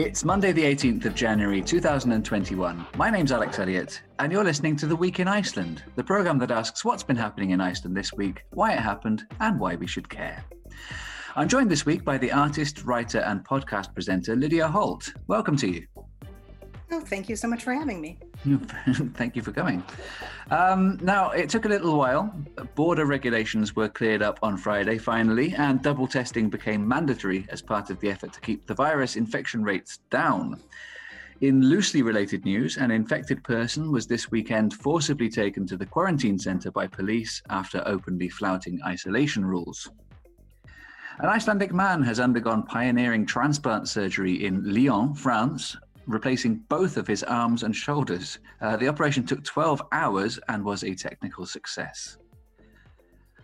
It's Monday, the 18th of January 2021. My name's Alex Elliott, and you're listening to The Week in Iceland, the programme that asks what's been happening in Iceland this week, why it happened, and why we should care. I'm joined this week by the artist, writer, and podcast presenter Lydia Holt. Welcome to you. Oh, thank you so much for having me. Thank you for coming. Um, now, it took a little while. Border regulations were cleared up on Friday, finally, and double testing became mandatory as part of the effort to keep the virus infection rates down. In loosely related news, an infected person was this weekend forcibly taken to the quarantine centre by police after openly flouting isolation rules. An Icelandic man has undergone pioneering transplant surgery in Lyon, France, replacing both of his arms and shoulders. Uh, the operation took 12 hours and was a technical success.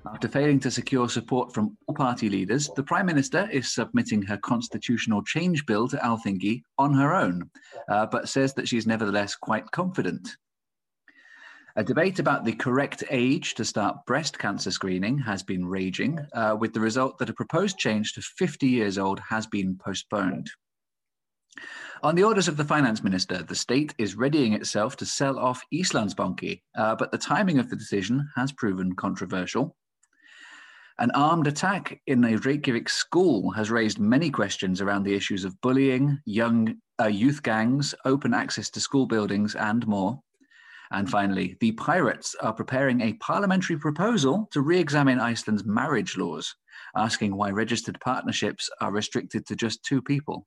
After failing to secure support from all party leaders, the Prime Minister is submitting her constitutional change bill to Althingi on her own, uh, but says that she's nevertheless quite confident. A debate about the correct age to start breast cancer screening has been raging, uh, with the result that a proposed change to 50 years old has been postponed. On the orders of the finance minister, the state is readying itself to sell off Íslandsbanki, uh, but the timing of the decision has proven controversial. An armed attack in a Reykjavik school has raised many questions around the issues of bullying, young uh, youth gangs, open access to school buildings, and more. And finally, the pirates are preparing a parliamentary proposal to re examine Iceland's marriage laws, asking why registered partnerships are restricted to just two people.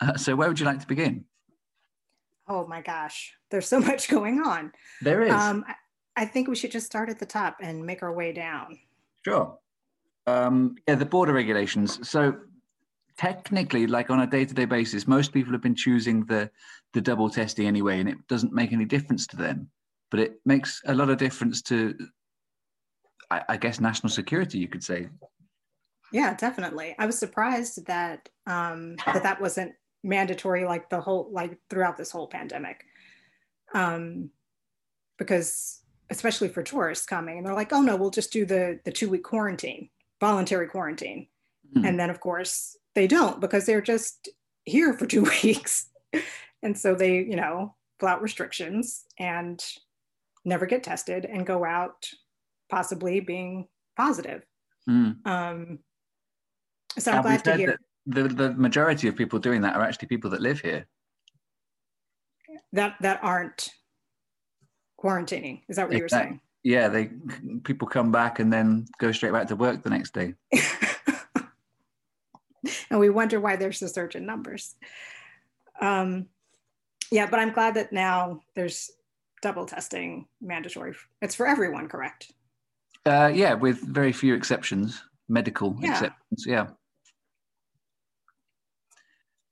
Uh, so, where would you like to begin? Oh my gosh, there's so much going on. There is. Um, I think we should just start at the top and make our way down. Sure. Um, yeah, the border regulations. So, technically, like on a day-to-day basis, most people have been choosing the the double testing anyway, and it doesn't make any difference to them. But it makes a lot of difference to, I, I guess, national security. You could say. Yeah, definitely. I was surprised that um, that that wasn't mandatory like the whole like throughout this whole pandemic um because especially for tourists coming and they're like oh no we'll just do the the two week quarantine voluntary quarantine mm-hmm. and then of course they don't because they're just here for two weeks and so they you know flout restrictions and never get tested and go out possibly being positive mm. um so i'm glad to hear that the, the majority of people doing that are actually people that live here. That that aren't quarantining. Is that what exactly. you were saying? Yeah, they people come back and then go straight back to work the next day. and we wonder why there's a surge in numbers. Um, yeah, but I'm glad that now there's double testing mandatory. It's for everyone, correct? Uh, yeah, with very few exceptions, medical yeah. exceptions. Yeah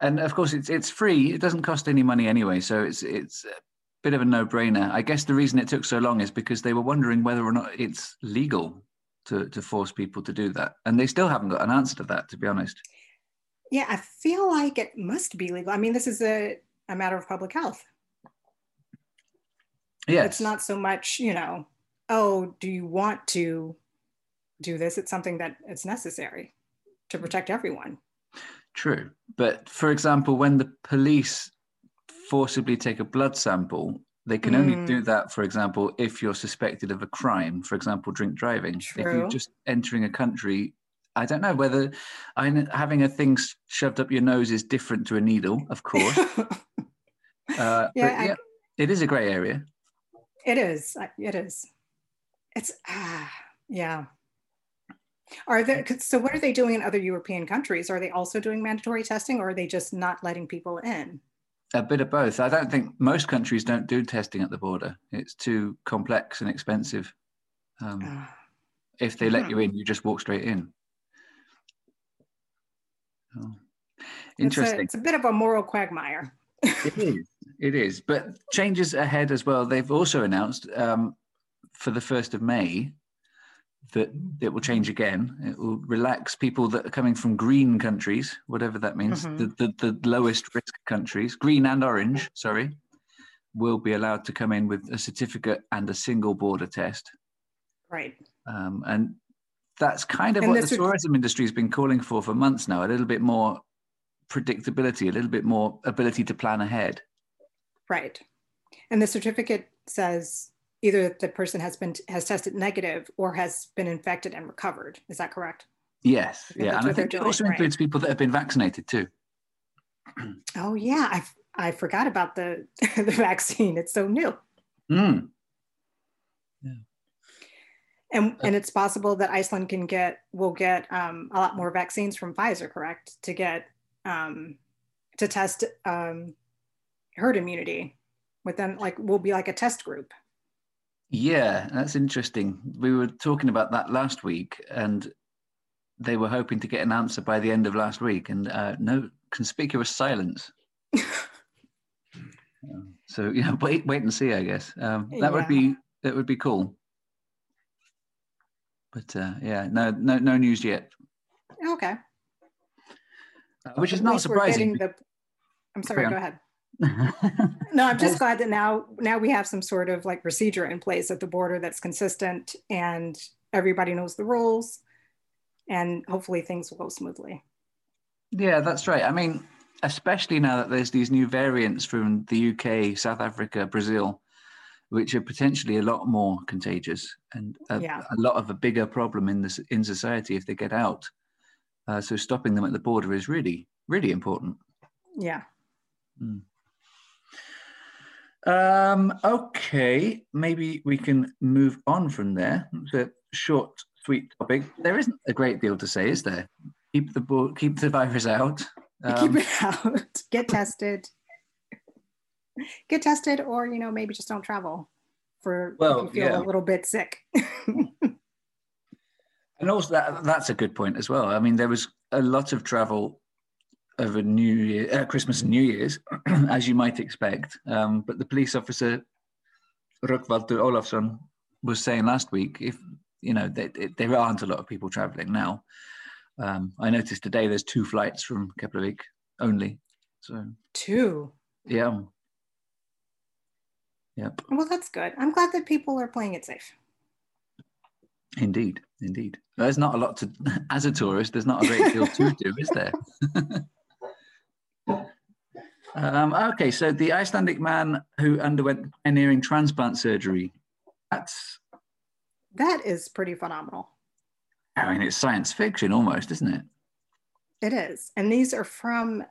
and of course it's it's free. It doesn't cost any money anyway so it's it's a bit of a no-brainer. I guess the reason it took so long is because they were wondering whether or not it's legal to to force people to do that. And they still haven't got an answer to that to be honest. Yeah i feel like it must be legal. I mean this is a, a matter of public health. Yeah it's not so much you know oh do you want to do this? It's something that it's necessary to protect everyone True. But for example, when the police forcibly take a blood sample, they can mm. only do mm. that, for example, if you're suspected of a crime, for example, drink driving. True. If you're just entering a country, I don't know whether I, having a thing shoved up your nose is different to a needle, of course. uh, yeah, yeah I, it is a grey area. It is. It is. It's, ah, yeah. Are there, so what are they doing in other European countries? Are they also doing mandatory testing or are they just not letting people in? A bit of both. I don't think most countries don't do testing at the border. It's too complex and expensive. Um, uh, if they let hmm. you in, you just walk straight in. Oh. Interesting. It's a, it's a, bit of a moral quagmire. it is. It is. But changes ahead as well. They've also announced um, for the 1st of May that it will change again. It will relax people that are coming from green countries, whatever that means, mm-hmm. the, the, the lowest risk countries, green and orange, sorry, will be allowed to come in with a certificate and a single border test. Right. Um, and that's kind of and what the tourism industry has been calling for for months now, a little bit more predictability, a little bit more ability to plan ahead. Right. And the certificate says either the person has been has tested negative or has been infected and recovered. Is that correct? Yes. Yeah. And I think it also right? includes people that have been vaccinated too. Oh yeah. I I forgot about the the vaccine. It's so new. Mm. Yeah. And, and it's possible that Iceland can get will get um, a lot more vaccines from Pfizer, correct? To get um, to test um, herd immunity with them, like will be like a test group. Yeah, that's interesting. We were talking about that last week, and they were hoping to get an answer by the end of last week, and uh, no conspicuous silence. so yeah, wait, wait and see. I guess um, that yeah. would be that would be cool. But uh, yeah, no, no, no news yet. Okay. Uh, which is not surprising. The... I'm sorry. Go ahead. No, I'm just glad that now now we have some sort of like procedure in place at the border that's consistent and everybody knows the rules, and hopefully things will go smoothly. Yeah, that's right. I mean, especially now that there's these new variants from the UK, South Africa, Brazil, which are potentially a lot more contagious and a, yeah. a lot of a bigger problem in this in society if they get out. Uh, so stopping them at the border is really, really important. Yeah. Mm. Um, okay, maybe we can move on from there. It's a short, sweet topic. There isn't a great deal to say, is there? Keep the keep the virus out. Um, keep it out. Get tested get tested or you know maybe just don't travel for well, you feel yeah. a little bit sick and also that that's a good point as well i mean there was a lot of travel over new year uh, christmas and new year's as you might expect um, but the police officer Rögnvaldur Olafsson was saying last week if you know they, there aren't a lot of people traveling now um, i noticed today there's two flights from keflavik only so two yeah Yep. Well, that's good. I'm glad that people are playing it safe. Indeed, indeed. There's not a lot to, as a tourist, there's not a great deal to do, is there? um, okay, so the Icelandic man who underwent pioneering transplant surgery. That's that is pretty phenomenal. I mean, it's science fiction almost, isn't it? It is, and these are from.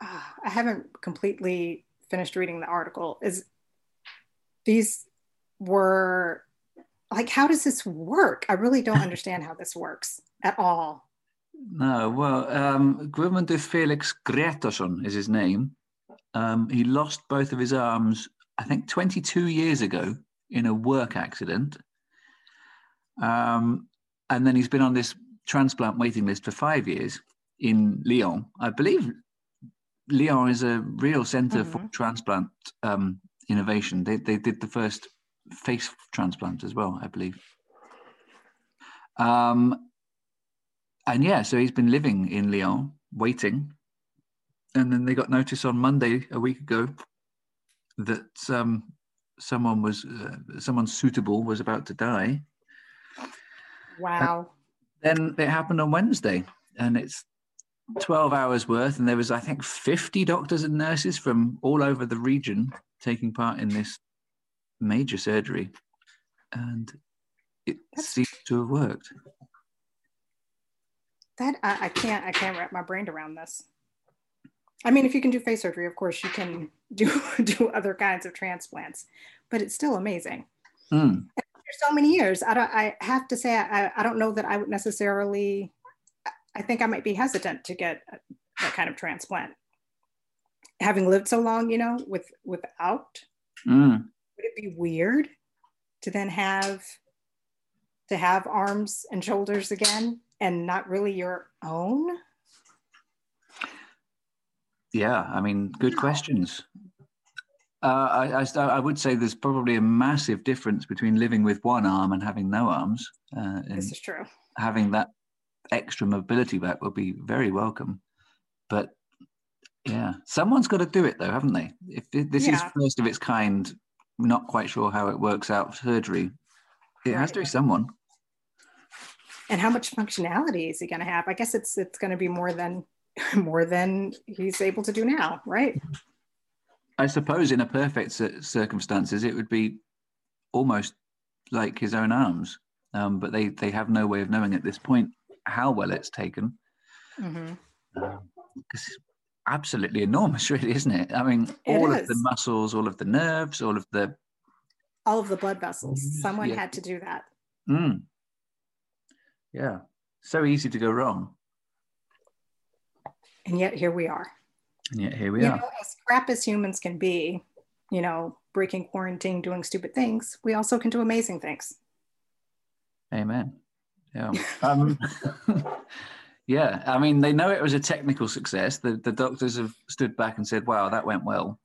Uh, I haven't completely finished reading the article. Is these were like how does this work i really don't understand how this works at all no well um Guðmundur felix gretarsson is his name um, he lost both of his arms i think 22 years ago in a work accident um, and then he's been on this transplant waiting list for five years in lyon i believe lyon is a real center mm-hmm. for transplant um, innovation. They, they did the first face transplant as well, I believe. Um, and yeah, so he's been living in Lyon, waiting. And then they got notice on Monday a week ago that um, someone was uh, someone suitable was about to die. Wow. And then it happened on Wednesday, and it's 12 hours worth, and there was I think 50 doctors and nurses from all over the region taking part in this major surgery, and it That's, seems to have worked. That I, I can't I can't wrap my brain around this. I mean, if you can do face surgery, of course you can do do other kinds of transplants, but it's still amazing. Mm. For so many years, I don't. I have to say, I, I don't know that I would necessarily. I think I might be hesitant to get that kind of transplant having lived so long, you know, with without, mm. would it be weird to then have to have arms and shoulders again and not really your own? Yeah, I mean, good questions. Uh, I, I, I, would say there's probably a massive difference between living with one arm and having no arms. Uh, this is true. Having that extra mobility back would be very welcome. But yeah, someone's got to do it though, haven't they? If this yeah. is first of its kind, not quite sure how it works out surgery. It right. has to be someone. And how much functionality is it going to have? I guess it's it's going to be more than more than he's able to do now, right? I suppose in a perfect circumstances, it would be almost like his own arms, um, but they they have no way of knowing at this point how well it's taken. Mm-hmm. Um, it's absolutely enormous, really, isn't it? I mean, all of the muscles, all of the nerves, all of the all of the blood vessels. Someone yeah. had to do that. Mm. Yeah, so easy to go wrong. And yet here we are. And yet here we you are. Know, as crap as humans can be, you know, breaking quarantine, doing stupid things, we also can do amazing things. Amen. Yeah. Um, yeah. I mean, they know it was a technical success. The, the doctors have stood back and said, wow, that went well.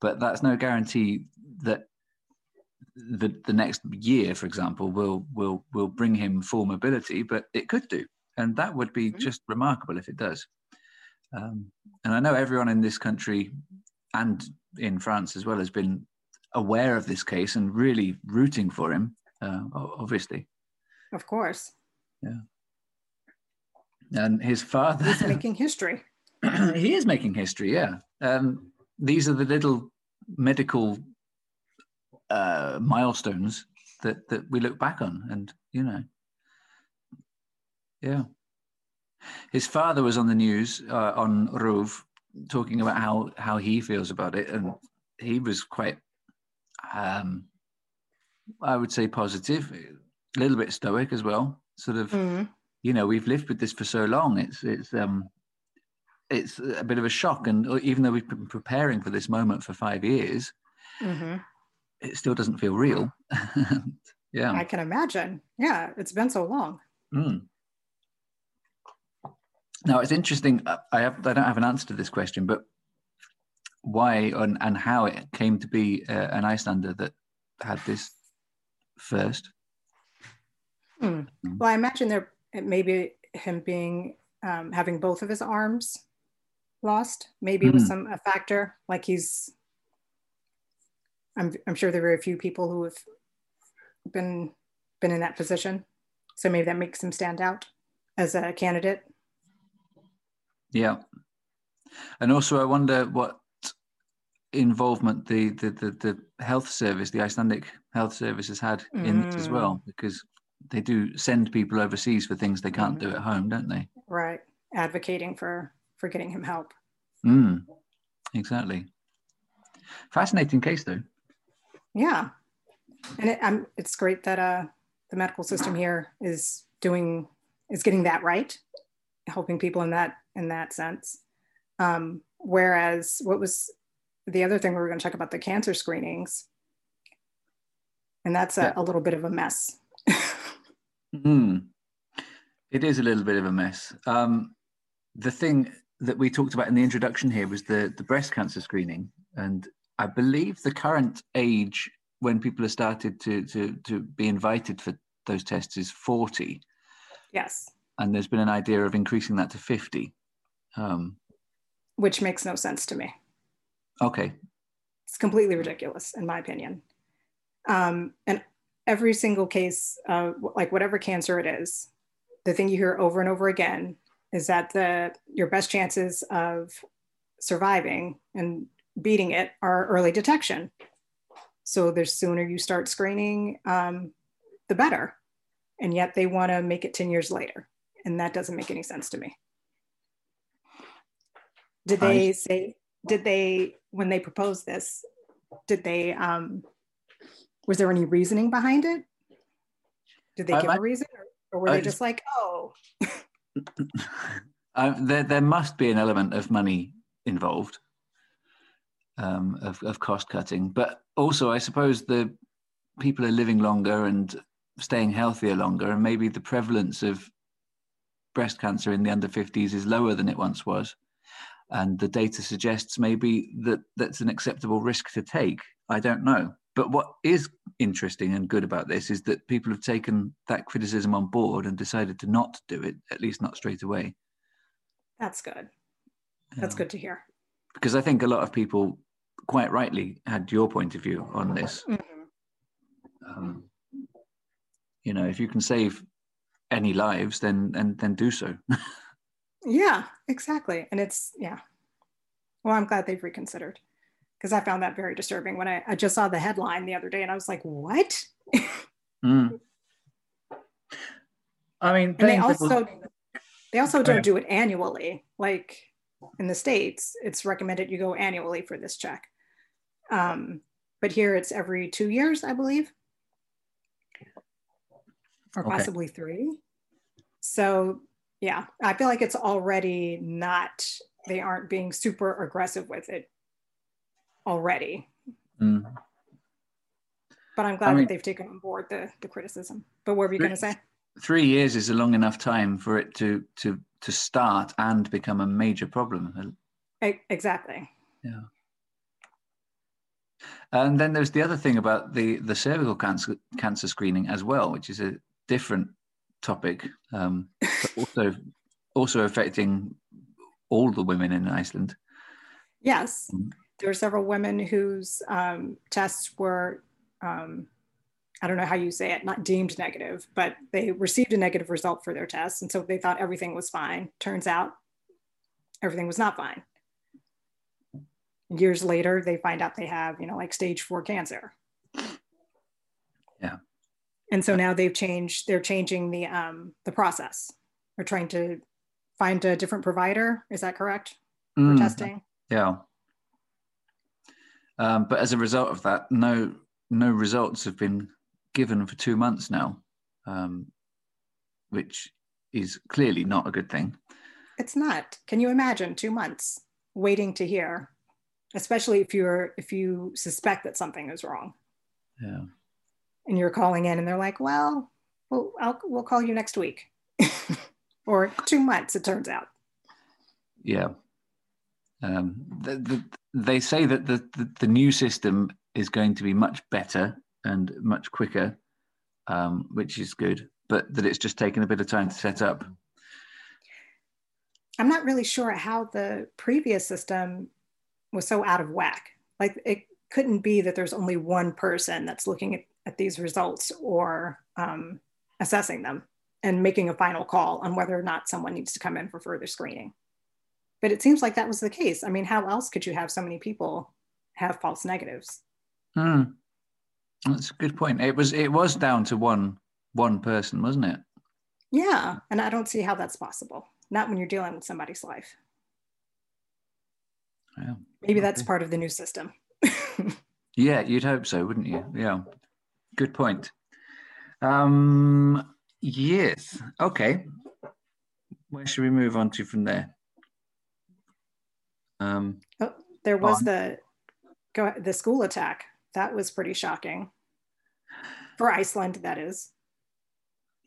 But that's no guarantee that the the next year, for example, will will will bring him full mobility, but it could do, and that would be mm-hmm. just remarkable if it does. Um, and I know everyone in this country and in France as well has been aware of this case and really rooting for him. Uh, obviously, of course. Yeah. And his father. He's making history. he is making history. Yeah. Um, these are the little medical uh, milestones that that we look back on, and you know, yeah. His father was on the news uh, on RÚV talking about how how he feels about it, and he was quite, um, I would say, positive, a little bit stoic as well. Sort of, mm. you know, we've lived with this for so long. It's it's um, it's a bit of a shock, and even though we've been preparing for this moment for five years. Mm-hmm it still doesn't feel real. yeah. I can imagine. Yeah, it's been so long. Mm. Now it's interesting. Uh, I have I don't have an answer to this question, but why and, and how it came to be uh, an Icelander that had this first. Hmm. hmm. Well, I imagine there maybe him being um, having both of his arms lost. Maybe mm. was hmm. some a factor, like he's I'm, I'm sure there are a few people who have been been in that position. So maybe that makes him stand out as a candidate. Yeah. And also I wonder what involvement the the, the, the health service, the Icelandic health service has had in mm. as well, because they do send people overseas for things they can't mm. do at home, don't they? Right. Advocating for for getting him help. Mm. Exactly. Fascinating case though yeah and it, um, it's great that uh, the medical system here is doing is getting that right helping people in that in that sense um, whereas what was the other thing we were going to talk about the cancer screenings and that's a, yeah. a little bit of a mess mm. it is a little bit of a mess um, the thing that we talked about in the introduction here was the the breast cancer screening and I believe the current age when people are started to to to be invited for those tests is 40. Yes. And there's been an idea of increasing that to 50. Um, Which makes no sense to me. Okay. It's completely ridiculous, in my opinion. Um, and every single case, uh, like whatever cancer it is, the thing you hear over and over again is that the your best chances of surviving and beating it are early detection. So the sooner you start screening, um, the better. And yet they want to make it 10 years later. And that doesn't make any sense to me. Did they I... say, did they, when they proposed this, did they, um, was there any reasoning behind it? Did they give a reason or, or were I, they just like, oh? uh, there, there must be an element of money involved um, of, of cost cutting. But also, I suppose the people are living longer and staying healthier longer, and maybe the prevalence of breast cancer in the under 50s is lower than it once was. And the data suggests maybe that that's an acceptable risk to take. I don't know. But what is interesting and good about this is that people have taken that criticism on board and decided to not do it, at least not straight away. That's good. That's good to hear because I think a lot of people, quite rightly, had your point of view on this. Mm-hmm. Um, you know, if you can save any lives, then and then do so. Yeah, exactly. And it's, yeah. Well, I'm glad they've reconsidered because I found that very disturbing when I, I just saw the headline the other day and I was like, what? Mm. I mean, they also they also don't do it annually. Like in the states, it's recommended you go annually for this check. Um, but here it's every two years, I believe, or okay. possibly three. So yeah, I feel like it's already not. They aren't being super aggressive with it already. Mm. But I'm glad I mean, that they've taken on board the the criticism. But what were you going to say? three years is a long enough time for it to to to start and become a major problem. Exactly. Yeah. And then there's the other thing about the the cervical cancer cancer screening as well, which is a different topic, um, also also affecting all the women in Iceland. Yes, mm. there were several women whose um, tests were um, I don't know how you say it, not deemed negative, but they received a negative result for their test. And so they thought everything was fine. Turns out everything was not fine. Years later, they find out they have, you know, like stage four cancer. And so now they've changed, they're changing the um the process. They're trying to find a different provider. Is that correct? For mm, testing? Yeah. Um, but as a result of that, no no results have been given for two months now, um, which is clearly not a good thing. It's not. Can you imagine two months waiting to hear, especially if you're if you suspect that something is wrong? Yeah. And you're calling in, and they're like, "Well, we'll I'll, we'll call you next week," or two months. It turns out. Yeah. Um, the, the, they say that the, the, the new system is going to be much better and much quicker, um, which is good, but that it's just taken a bit of time to set up. I'm not really sure how the previous system was so out of whack. Like it couldn't be that there's only one person that's looking at, at these results or um, assessing them and making a final call on whether or not someone needs to come in for further screening. But it seems like that was the case. I mean, how else could you have so many people have false negatives? Hmm. That's a good point. It was it was down to one one person, wasn't it? Yeah, and I don't see how that's possible. Not when you're dealing with somebody's life. Yeah. Maybe that's part of the new system. Yeah, you'd hope so, wouldn't you? Yeah. Good point. Um yes. Okay. Where should we move on to from there? Um oh, there was on. the go the school attack that was pretty shocking for Iceland, that is.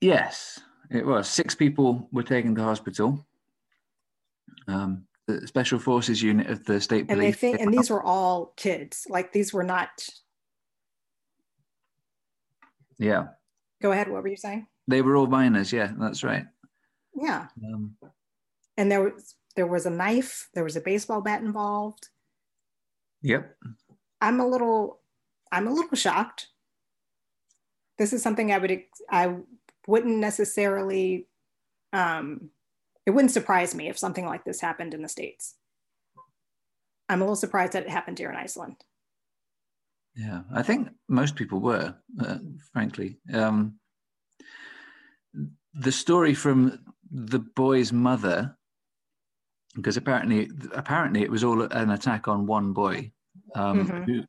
Yes, it was. Six people were taken to hospital. Um, the special forces unit of the state and police. They think, and these were all kids. Like these were not. Yeah. Go ahead. What were you saying? They were all minors. Yeah, that's right. Yeah. Um, and there was there was a knife. There was a baseball bat involved. Yep. I'm a little I'm a little shocked. This is something I would I wouldn't necessarily um, it wouldn't surprise me if something like this happened in the states. I'm a little surprised that it happened here in Iceland. Yeah, I think most people were, uh, frankly. Um, the story from the boy's mother, because apparently, apparently it was all an attack on one boy um, mm-hmm. who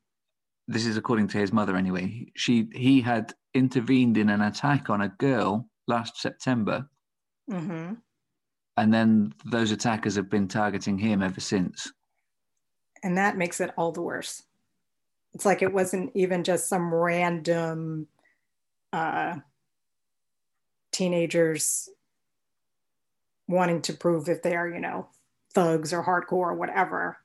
this is according to his mother anyway. She he had intervened in an attack on a girl last September, mm-hmm. And then those attackers have been targeting him ever since. And that makes it all the worse. It's like it wasn't even just some random uh, teenagers wanting to prove if they are, you know, thugs or hardcore or whatever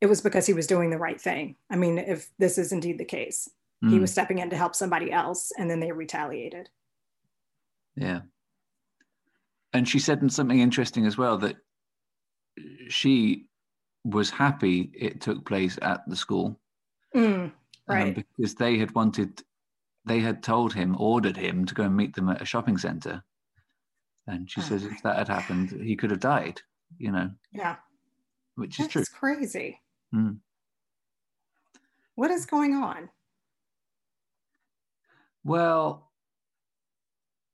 it was because he was doing the right thing. I mean, if this is indeed the case, mm. he hmm. was stepping in to help somebody else and then they retaliated. Yeah. And she said something interesting as well that she was happy it took place at the school. Mm, um, right. Um, because they had wanted, they had told him, ordered him to go and meet them at a shopping center. And she Oh says if that had happened, he could have died, you know, Yeah, which is that's true. crazy. Mm. What is going on? Well,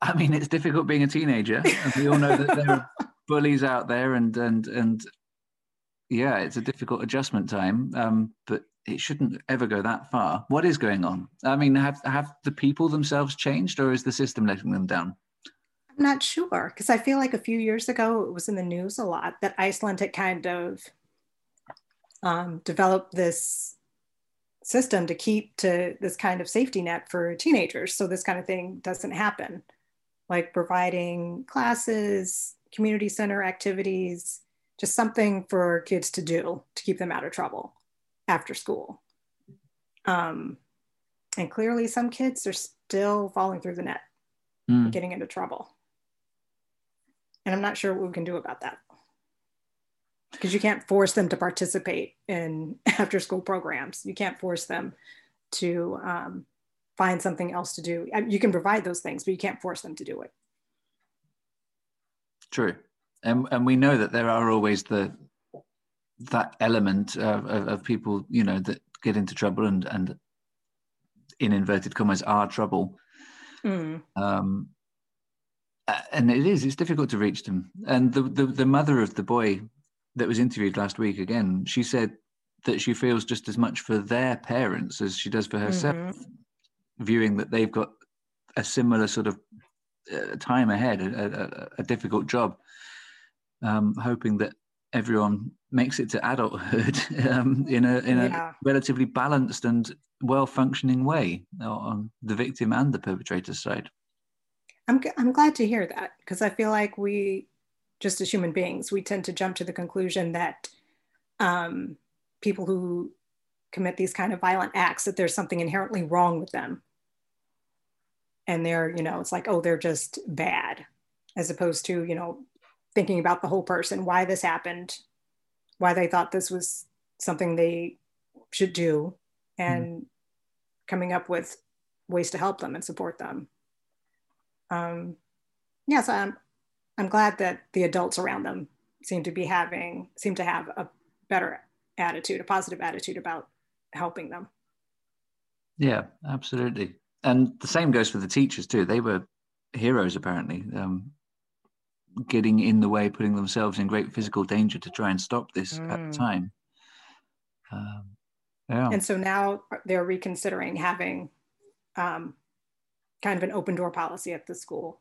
I mean, it's difficult being a teenager. And we all know that there are bullies out there, and and and yeah, it's a difficult adjustment time. Um, but it shouldn't ever go that far. What is going on? I mean, have have the people themselves changed, or is the system letting them down? I'm not sure because I feel like a few years ago it was in the news a lot that Iceland had kind of um, developed this system to keep to this kind of safety net for teenagers so this kind of thing doesn't happen like providing classes community center activities just something for kids to do to keep them out of trouble after school um, and clearly some kids are still falling through the net Mm. getting into trouble. And I'm not sure what we can do about that. Because you can't force them to participate in after school programs. You can't force them to um, find something else to do. You can provide those things, but you can't force them to do it. True, and and we know that there are always the that element of, of, of people, you know, that get into trouble and and in inverted commas are trouble. Mm. Um, and it is it's difficult to reach them. And the, the the mother of the boy that was interviewed last week again, she said that she feels just as much for their parents as she does for herself, Mhm. Viewing that they've got a similar sort of uh, time ahead, a, a, a difficult job. Um, hoping that everyone makes it to adulthood um, in a in a Yeah. relatively balanced and well functioning way on the victim and the perpetrator's side. I'm, I'm glad to hear that because I feel like we, just as human beings, we tend to jump to the conclusion that um, people who commit these kind of violent acts, that there's something inherently wrong with them. And they're, you know, it's like, oh, they're just bad, as opposed to, you know, thinking about the whole person, why this happened, why they thought this was something they should do, and coming up with ways to help them and support them um, yes, I'm I'm glad that the adults around them seem to be having seem to have a better attitude, a positive attitude about helping them. Yeah, absolutely. And the same goes for the teachers too. They were heroes apparently, um, getting in the way, putting themselves in great physical danger to try and stop this at Mm. the time. Um, yeah. And so now they're reconsidering having um, kind of an open door policy at the school.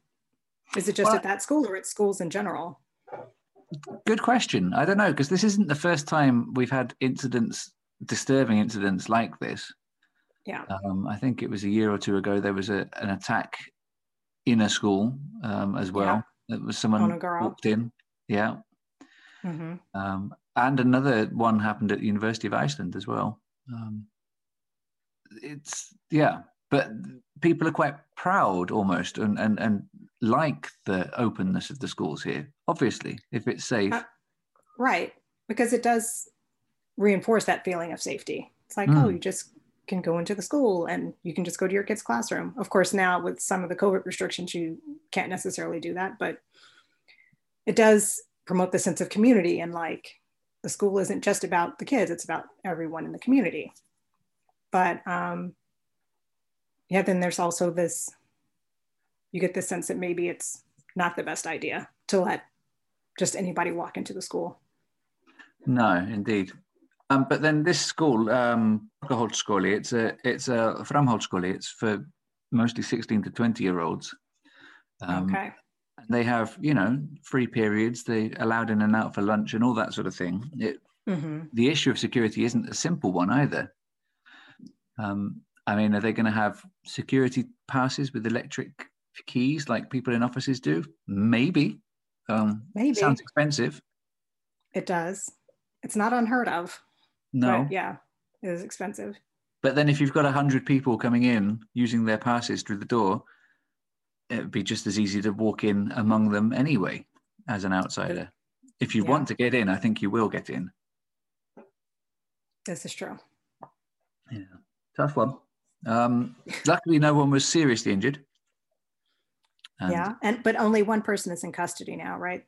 Is it just Well- at that school or at schools in general? Good question. I don't know because this isn't the first time we've had incidents, disturbing incidents like this. Yeah. Um, I think it was a year or two ago. There was a, an attack in a school um, as well. It was someone On a girl. walked in. Yeah. hmm Um, and another one happened at the University of Iceland as well. Um, it's yeah, but people are quite proud almost and, and, and like the openness of the schools here. Obviously, if it's safe. Uh, Right. Because it does reinforce that feeling of safety. It's like, Mm. oh, you just can go into the school and you can just go to your kid's classroom. Of course, now with some of the COVID restrictions, you can't necessarily do that, but it does promote the sense of community and like the school isn't just about the kids, it's about everyone in the community. But um, yeah, then there's also this, you get the sense that maybe it's not the best idea to let just anybody walk into the school. No, indeed. Um, but then this school, um, it's a it's a Framhaldsskóli. It's for mostly sixteen to twenty year olds. Um, okay. and They have you know free periods. They allowed in and out for lunch and all that sort of thing. It, hmm the issue of security isn't a simple one either. Um, I mean, are they going to have security passes with electric keys like people in offices do? Maybe. Um, Maybe Sounds expensive. it does. It's not unheard of. No. But yeah, it is expensive. But then if you've got 100 people coming in using their passes through the door, it would be just as easy to walk in among them anyway as an outsider. If you Yeah. want to get in, I think you will get in. This is true. Yeah, tough one. Um, luckily, no one was seriously injured. And yeah, and but only one person is in custody now, right?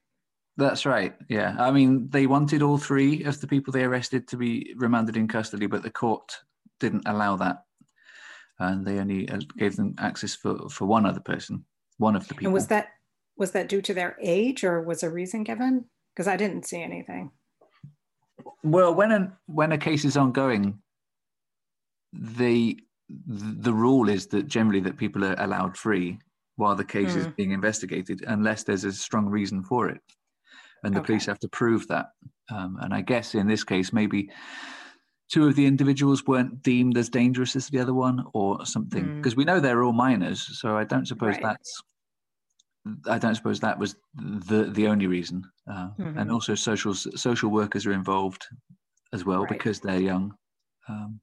That's right. Yeah, I mean, they wanted all three of the people they arrested to be remanded in custody, but the court didn't allow that, and they only uh, gave them access for for one other person, one of the people. And was that was that due to their age, or was a reason given? Because I didn't see anything. Well, when a when a case is ongoing, the the rule is that generally that people are allowed free while the case mm. is hmm. being investigated, unless there's a strong reason for it, and the okay. police have to prove that. Um, and I guess in this case, maybe two of the individuals weren't deemed as dangerous as the other one, or something, because mm. we know they're all minors. So I don't suppose right. that's I don't suppose that was the the only reason. Uh, mm-hmm. And also, social social workers are involved as well right. because they're young. Um,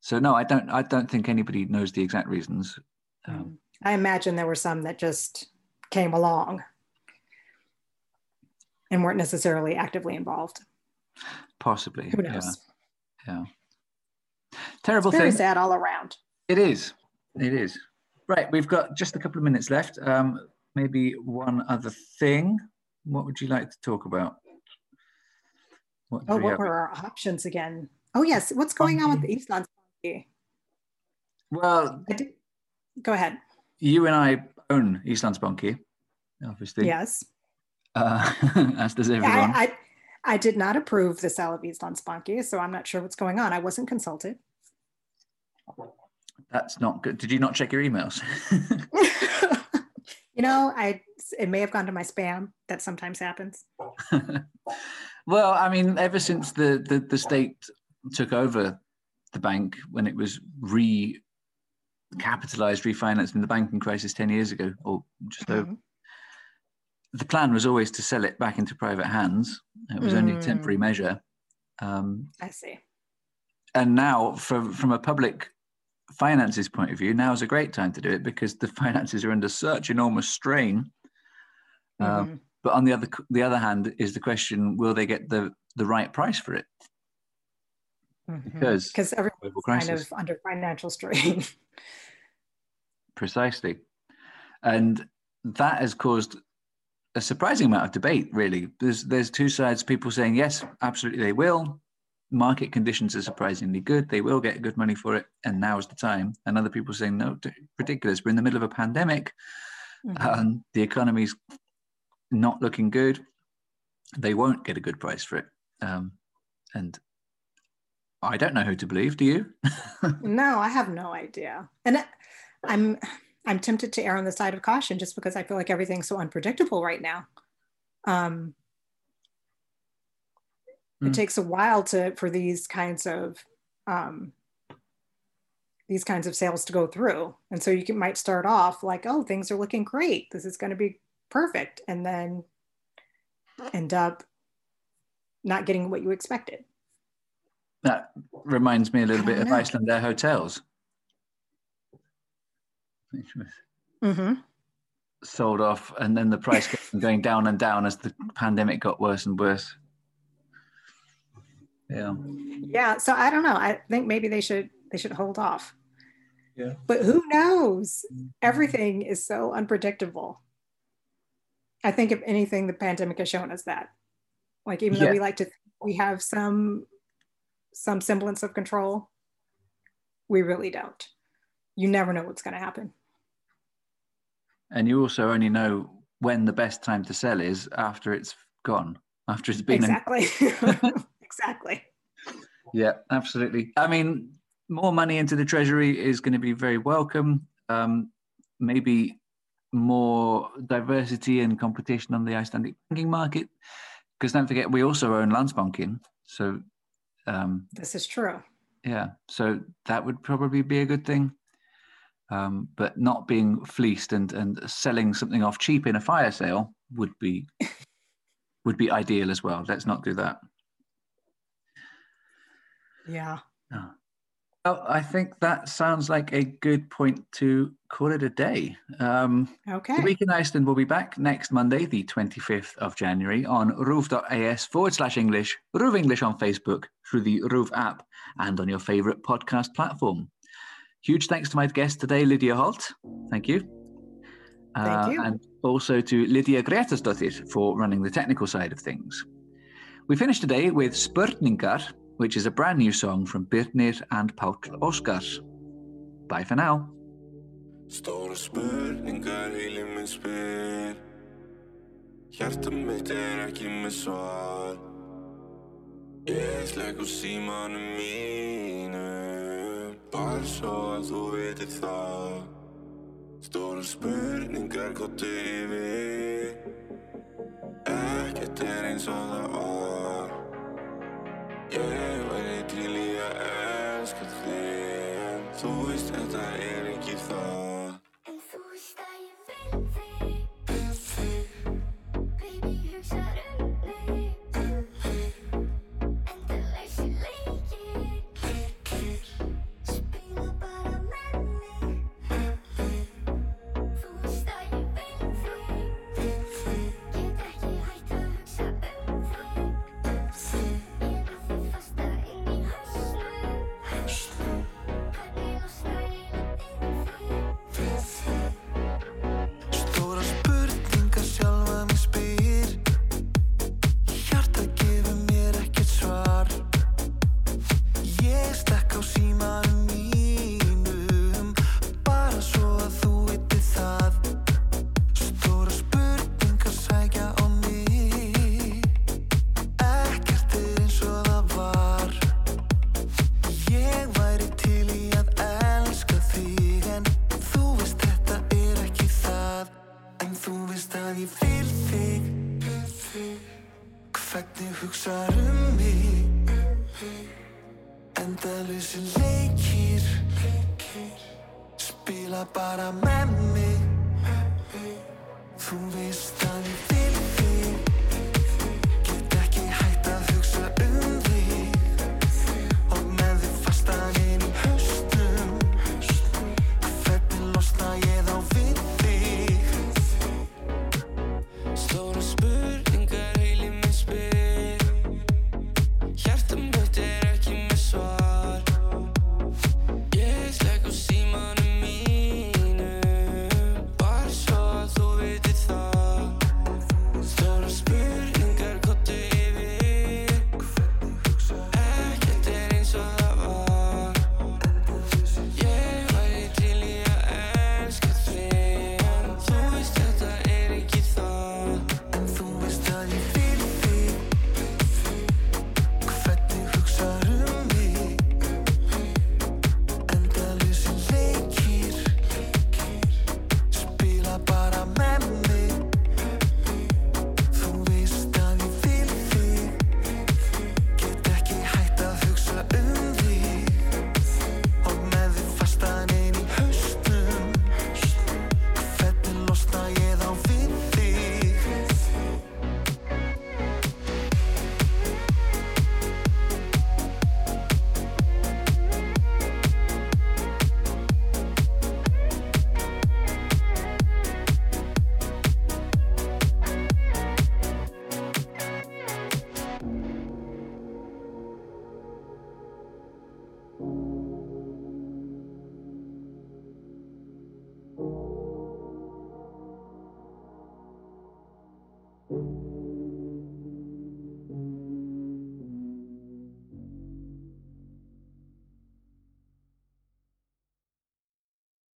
so no, I don't. I don't think anybody knows the exact reasons. Um, mm. I imagine there were some that just came along and weren't necessarily actively involved. Possibly. Who knows? Yeah. yeah. Terrible it's very thing. sad all around. It is. It is. Right, we've got just a couple of minutes left. Um, maybe one other thing. What would you like to talk about? What oh, what were our options again? Oh, yes. What's going on with the Eastland Well, go ahead. You and I own Eastlands Íslandsbanki, obviously. Yes. Uh, as does everyone. I, I, I, did not approve the sale of Íslandsbanki, so I'm not sure what's going on. I wasn't consulted. That's not good. Did you not check your emails? You know, I it may have gone to my spam. That sometimes happens. well, I mean, ever since the, the the state took over the bank when it was re capitalized, refinanced in the banking crisis 10 years ago, or just mm-hmm. over. The plan was always to sell it back into private hands. It was mm. only a temporary mm. measure. Um, I see. And now, for, from a public finances point of view, now is a great time to do it because the finances are under such enormous strain. Um, mm-hmm. but on the other the other hand, is the question: Will they get the the right price for it? Mm-hmm. Because because everyone's kind of under financial strain. Precisely, and that has caused a surprising amount of debate. Really, there's there's two sides. People saying yes, absolutely they will market conditions are surprisingly good. They will get good money for it, and now is the time. And other people saying, no, ridiculous. We're in the middle of a pandemic, mm-hmm. and the economy's not looking good. They won't get a good price for it. Um, and I don't know who to believe. Do you? no, I have no idea. And I'm I'm tempted to err on the side of caution just because I feel like everything's so unpredictable right now. Um, mm. it takes a while to for these kinds of um, these kinds of sales to go through and so you can, might start off like oh things are looking great this is going to be perfect and then end up not getting what you expected that reminds me a little bit know. of Icelandair hotels mm-hmm. sold off and then the price kept going down and down as the pandemic got worse and worse. Yeah. Yeah so i don't know. I think maybe they should they should hold off. Yeah. But who knows? Everything is so unpredictable. I think if anything the pandemic has shown us that. Like even yeah. though we like to we have some some semblance of control we really don't. You never know what's going to happen and you also only know when the best time to sell is after it's gone after it's been exactly exactly. Yeah, absolutely. I mean, more money into the treasury is going to be very welcome. Um, maybe more diversity and competition on the Icelandic banking market. Because don't forget, we also own Landsbankinn. So um, this is true. Yeah, so that would probably be a good thing. Um, but not being fleeced and, and selling something off cheap in a fire sale would be would be ideal as well. Let's not do that. Yeah. Oh. Well, I think that sounds like a good point to call it a day. Um, okay. The Week in Iceland will be back next Monday, the 25th of January, on ruv.is forward slash English, RÚV English on Facebook, through the RÚV app, and on your favorite podcast platform. Huge thanks to my guest today, Lydia Holt. Thank you. Thank uh, you. And also to Lydía Grétarsdóttir for running the technical side of things. We finish today with Spurningar, which is a brand new song from Birnir and Paul Oscars. Bye for now. Stóra spurningar heilin minn spyr Hjarta mitt er ekki með svar Ég slegg úr símanum mínu Bara svo að þú veitir það. Stóra spurningar gottu yfir. Ekkert er eins og það var. Ég væri til í að elska þig. En þú veist þetta er Hvernig hugsaður um mig. Endalisi leikir. Spila bara með mig. Þú veist að ég